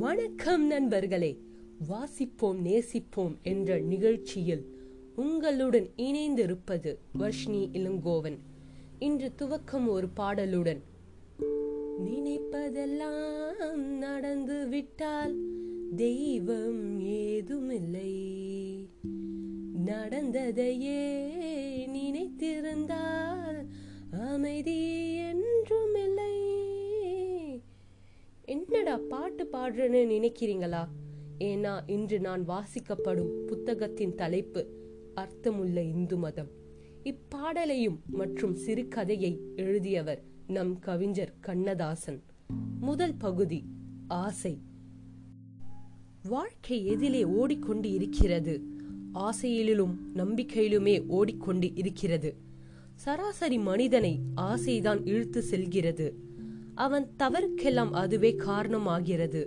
வணக்கம் நண்பர்களே. வாசிப்போம் நேசிப்போம் என்ற நிகழ்ச்சியில் உங்களுடன் இணைந்திருப்பது வர்ஷினி இளங்கோவன். இன்று துவக்கம் ஒரு பாடலுடன். நினைப்பதெல்லாம் நடந்து விட்டால் தெய்வம் ஏதுமில்லை. நடந்ததையே நினைத்திருந்தால் அமைதி என்றுமில்லை. என்னடா பாட்டு பாடுறேன்னு நினைக்கிறீங்களா? ஏன்னா இன்று நான் வாசிக்கப்படும் புத்தகத்தின் தலைப்பு அர்த்தமுள்ள இந்து மதம். இப்பாடலையும் மற்றும் சிறுகதையை எழுதியவர் நம் கவிஞர் கண்ணதாசன். முதல் பகுதி ஆசை. வாழ்க்கை எதிலே ஓடிக்கொண்டு இருக்கிறது. ஆசையிலும் நம்பிக்கையிலுமே ஓடிக்கொண்டு இருக்கிறது. சராசரி மனிதனை ஆசைதான் இழுத்து செல்கிறது. அவன் தவறுக்கெல்லாம் அதுவே காரணமாகிறது.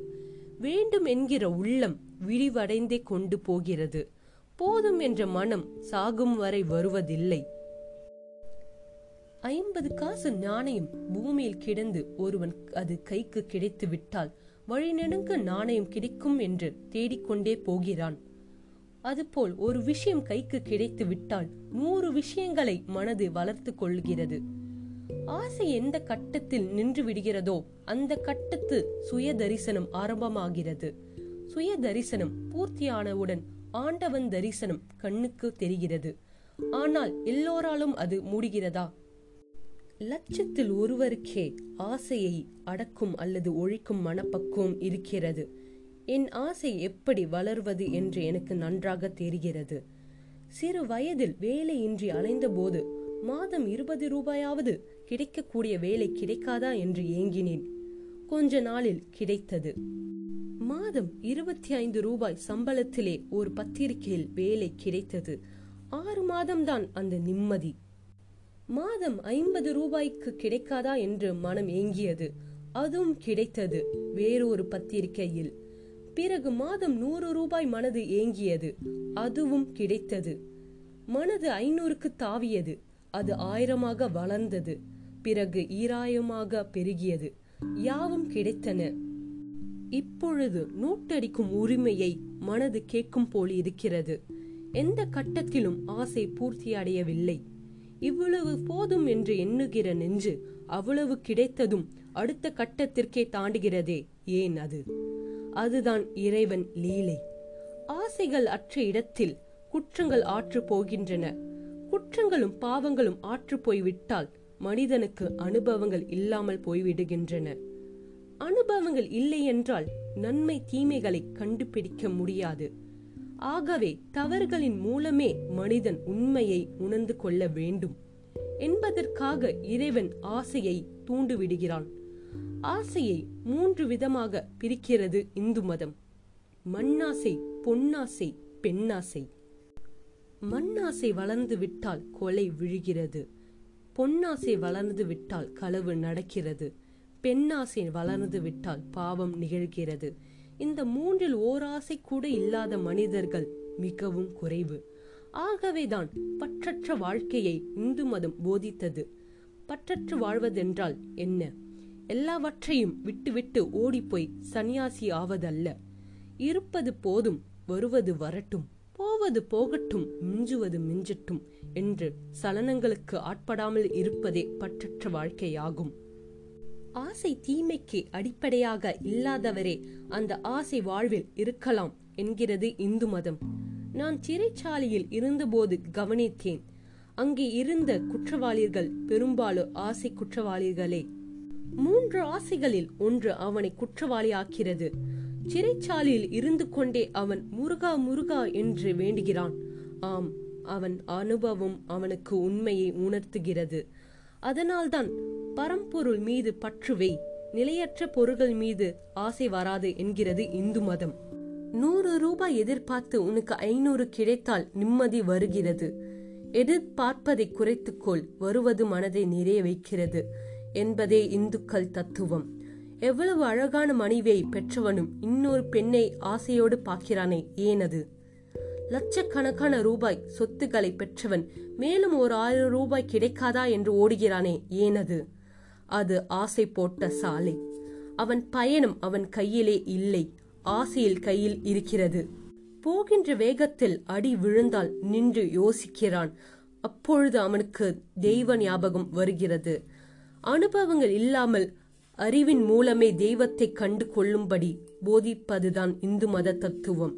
வேண்டும் என்கிற உள்ளம் விழிவடைந்தே கொண்டு போகிறது. போதும் என்ற மனம் சாகும் வரை வருவதில்லை. ஐம்பது காசு நாணயம் பூமியில் கிடந்து ஒருவன் அது கைக்கு கிடைத்து விட்டால் வழிநெடுங்க நாணயம் கிடைக்கும் என்று தேடிக்கொண்டே போகிறான். அதுபோல் ஒரு விஷயம் கைக்கு கிடைத்து விட்டால் நூறு விஷயங்களை மனது வளர்த்து கொள்கிறது. ஆசை எந்த கட்டத்தில் நின்று விடுகிறதோ அந்த கட்டத்து சுய தரிசனம் ஆரம்பமாகிறது. சுய தரிசனம் பூர்த்தியானவுடன் ஆண்டவன் தரிசனம் கண்ணுக்கு தெரிகிறது. ஆனால் எல்லோராலும் அது முடிகிறதா? லட்சத்தில் ஒருவருக்கே ஆசையை அடக்கும் அல்லது ஒழிக்கும் மனப்பக்குவம் இருக்கிறது. என் ஆசை எப்படி வளர்வது என்று எனக்கு நன்றாக தெரிகிறது. சிறு வயதில் வேலையின்றி அலைந்தபோது மாதம் இருபது ரூபாயாவது கிடைக்கக்கூடிய வேலை கிடைக்காதா என்று ஏங்கினேன். கொஞ்ச நாளில் கிடைத்தது. மாதம் இருபத்தி ஐந்து ரூபாய் சம்பளத்திலே ஒரு பத்திரிகையில் வேலை கிடைத்தது. ஆறு மாதம்தான் அந்த நிம்மதி. மாதம் ஐம்பது ரூபாய்க்கு கிடைக்காதா என்று மனம் ஏங்கியது. அதுவும் கிடைத்தது வேறொரு பத்திரிகையில். பிறகு மாதம் நூறு ரூபாய் மனது ஏங்கியது. அதுவும் கிடைத்தது. மனது ஐநூறுக்கு தாவியது. அது ஆயிரமாக வளர்ந்தது. பிறகு ஈராயமாக பெருகியது. யாவும் கிடைத்தன. இப்பொழுது நோட்டடிக்கும் உரிமையை மனது கேட்கும் போல் இருக்கிறது. எந்த கட்டத்திலும் ஆசை பூர்த்தி அடையவில்லை இவ்வளவு போதும் என்று எண்ணுகிற நெஞ்சு அவ்வளவு கிடைத்ததும் அடுத்த கட்டத்திற்கே தாண்டுகிறதே ஏன் அது? அதுதான் இறைவன் லீலை. ஆசைகள் அற்ற இடத்தில் குற்றங்கள் ஆற்று போகின்றன. குற்றங்களும் பாவங்களும் ஆற்று போய்விட்டால் மனிதனுக்கு அனுபவங்கள் இல்லாமல் போய்விடுகின்றன. அனுபவங்கள் இல்லை என்றால் நன்மை தீமைகளை கண்டுபிடிக்க முடியாது. ஆகவே தவறுகளின் மூலமே மனிதன் உண்மையை உணர்ந்து கொள்ள வேண்டும். என்பதற்காக இறைவன் ஆசையை தூண்டுவிடுகிறான். ஆசையை மூன்று விதமாக பிரிக்கிறது இந்து மதம். மண்ணாசை பொன்னாசை பெண்ணாசை. மண்ணாசை வளர்ந்து விட்டால் கொலை விழுகிறது. பொன்னாசை வளர்ந்து விட்டால் களவு நடக்கிறது. பெண்ணாசை வளர்ந்து விட்டால் பாவம் நிகழ்கிறது. இந்த மூன்றில் ஓராசை கூட இல்லாத மனிதர்கள் மிகவும் குறைவு. ஆகவேதான் பற்றற்ற வாழ்க்கையை இந்து மதம் போதித்தது. பற்றற்று வாழ்வதென்றால் என்ன? எல்லாவற்றையும் விட்டுவிட்டு ஓடிப்போய் சன்னியாசி ஆவதல்ல. இருப்பது போதும் வருவது வரட்டும். போவது போகட்டும் மிஞ்சுவது மிஞ்சட்டும் என்று சலனங்களுக்கு ஆட்படாமல் இருப்பதே பற்றற்ற வாழ்க்கையாகும். ஆசை தீமைக்கு அடிப்படையாக இல்லாதவரே அந்த ஆசை வாழ்வில் இருக்கலாம் என்கிறது இந்து மதம். நான் சிறைச்சாலையில் இருந்தபோது கவனித்தேன் அங்கே இருந்த குற்றவாளிகள் பெரும்பாலும் ஆசை குற்றவாளிகளே. மூன்று ஆசைகளில் ஒன்று அவனை குற்றவாளியாக்கிறது. சிறைச்சாலையில் இருந்து கொண்டே அவன் முருகா முருகா என்று வேண்டுகிறான். ஆம் அவன் அனுபவம் அவனுக்கு உண்மையை உணர்த்துகிறது. அதனால்தான் பரம்பொருள் மீது பற்றுவை நிலையற்ற பொருள்கள் மீது ஆசை வராது என்கிறது இந்து மதம். நூறு ரூபாய் எதிர்பார்த்து உனக்கு ஐநூறு கிடைத்தால் நிம்மதி வருகிறது. எதிர்பார்ப்பதை குறைத்துக்கொள் வருவது மனதை நிறைய வைக்கிறது என்பதே இந்துக்கள் தத்துவம். எவ்வளவு அழகான மனைவியை பெற்றவனும் இன்னொரு பெண்ணை ஆசையோடு பார்க்கிறானே ஏனது லட்சக்கணக்கான ரூபாய் சொத்துக்களை பெற்றவன் மேலும் ஒரு ஆயிரம் ரூபாய் கிடைக்காதா என்று ஓடுகிறானே ஏனது அது ஆசை போட்ட சாலை. அவன் பயணம் அவன் கையிலே இல்லை ஆசையில் கையில் இருக்கிறது. போகின்ற வேகத்தில் அடி விழுந்தால் நின்று யோசிக்கிறான். அப்பொழுது அவனுக்கு தெய்வ ஞாபகம் வருகிறது. அனுபவங்கள் இல்லாமல் அறிவின் மூலமே தெய்வத்தை கண்டு கொள்ளும்படி போதிப்பதுதான் இந்து மத தத்துவம்.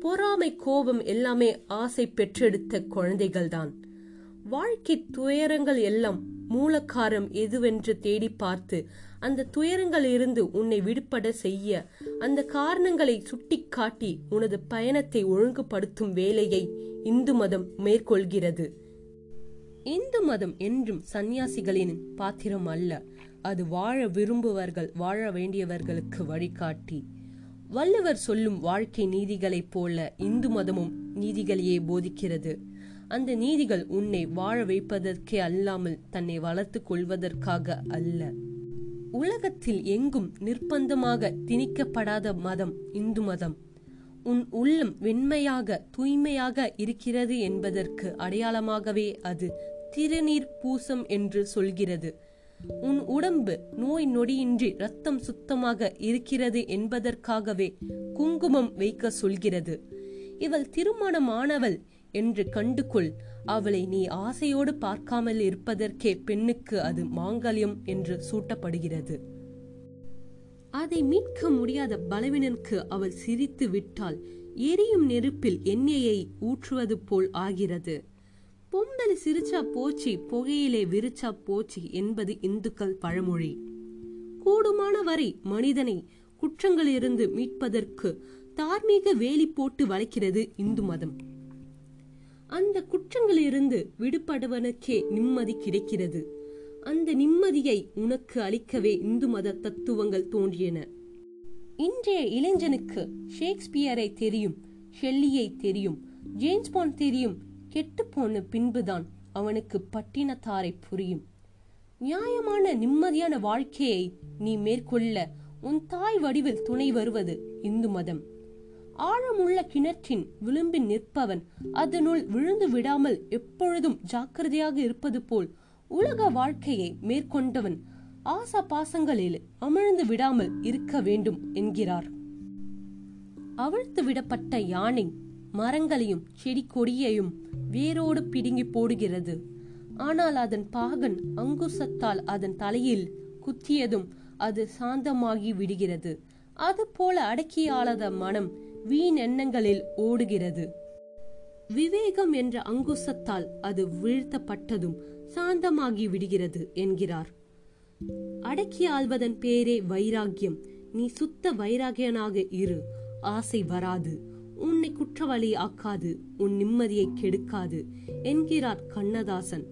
பொறாமை கோபம் எல்லாமே ஆசை பெற்றெடுத்த குழந்தைகள்தான். வாழ்க்கை துயரங்கள் எல்லாம் மூலக்காரம் எதுவென்று தேடி பார்த்து அந்த துயரங்களிலிருந்து உன்னை விடுபட செய்ய அந்த காரணங்களை சுட்டிக்காட்டி உனது பயணத்தை ஒழுங்குபடுத்தும் வேலையை இந்து மதம் மேற்கொள்கிறது. இந்து மதம் என்றும் சந்நியாசிகளின் பாத்திரம் அல்ல. அது வாழ விரும்புவர்கள் வாழ வேண்டியவர்களுக்கு வழிகாட்டி. வள்ளுவர் சொல்லும் வாழ்க்கை நீதிகளைப் போல இந்து மதமும் நீதிகளையே போதிக்கிறது. அந்த நீதிகள் உன்னை வாழ வைப்பதற்கே அல்லாமல் தன்னை வளர்த்துக் கொள்வதற்காக அல்ல. உலகத்தில் எங்கும் நிர்பந்தமாக திணிக்கப்படாத மதம் இந்து மதம். உன் உள்ளம் வெண்மையாக தூய்மையாக இருக்கிறது என்பதற்கு அடையாளமாகவே அது திருநீர் பூசம் என்று சொல்கிறது. உன் உடம்பு நோய் நொடியின்றி ரத்தம் சுத்தமாக இருக்கிறது என்பதற்காகவே குங்குமம் வைக்க சொல்கிறது. இவள் திருமணமானவள் என்று கண்டுகொள். அவளை நீ ஆசையோடு பார்க்காமல் இருப்பதற்கே பெண்ணுக்கு அது மாங்கல்யம் என்று சூட்டப்படுகிறது. அதை மீட்க முடியாத பலவீனனுக்கு அவள் சிரித்து விட்டால் எரியும் நெருப்பில் எண்ணெயை ஊற்றுவது போல் ஆகிறது. பொம்பளை சிரிச்சா போச்சு புகையிலே விரிச்சா போச்சு என்பது இந்துக்கள் பழமொழி. கூடுமான வரை மனிதனை குற்றங்களிலிருந்து மீட்பதற்கு தார்மீக வேலி போட்டு வளைக்கிறது இந்து மதம். அந்த குற்றங்களிலிருந்து விடுபடுவனுக்கே நிம்மதி கிடைக்கிறது. அந்த நிம்மதியை உனக்கு அளிக்கவே இந்து மத தத்துவங்கள் தோன்றியன. இன்றைய இளைஞனுக்கு ஷேக்ஸ்பியரை தெரியும் ஷெல்லியை தெரியும் ஜேம்ஸ் பாண்ட் தெரியும் கெட்டுப்போன பின்புதான் அவனுக்கு பட்டினத்தாரை புரியும். நியாயமான நிம்மதியான வாழ்க்கையை நீ மேற்கொள்ள உன் தாய் வடிவில் துணை வருவது இந்து மதம். ஆழமுள்ள கிணற்றின் விளிம்பில் நிற்பவன் அதனுள் விழுந்து விடாமல் எப்பொழுதும் ஜாக்கிரதையாக இருப்பது போல் உலக வாழ்க்கையை மேற்கொண்டவன் ஆசா பாசங்களில் அமிழ்ந்து விடாமல் இருக்க வேண்டும் என்கிறார். அவிழ்த்து விடப்பட்ட யானை மரங்களையும் செடி கொடியையும் வேரோடு பிடுங்கி போடுகிறது. ஆனால் அதன் பாகன் அங்குசத்தால் அதன் தலையில் குத்தியதும் அது சாந்தமாகி விடுகிறது. அதுபோல அடக்கியாளத மனம் வீண் எண்ணங்களில் ஓடுகிறது. விவேகம் என்ற அங்குசத்தால் அது வீழ்த்தப்பட்டதும் சாந்தமாகி விடுகிறது என்கிறார். அடக்கி ஆள்வதன் பேரே வைராகியம் நீ சுத்த வைராகியனாக இரு. ஆசை வராது. உன்னை குற்றவாளி ஆக்காது உன் நிம்மதியை கெடுக்காது என்கிறார் கண்ணதாசன்.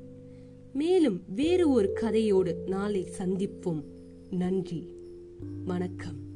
மேலும் வேறு ஒரு கதையோடு நாளை சந்திப்போம். நன்றி. வணக்கம்.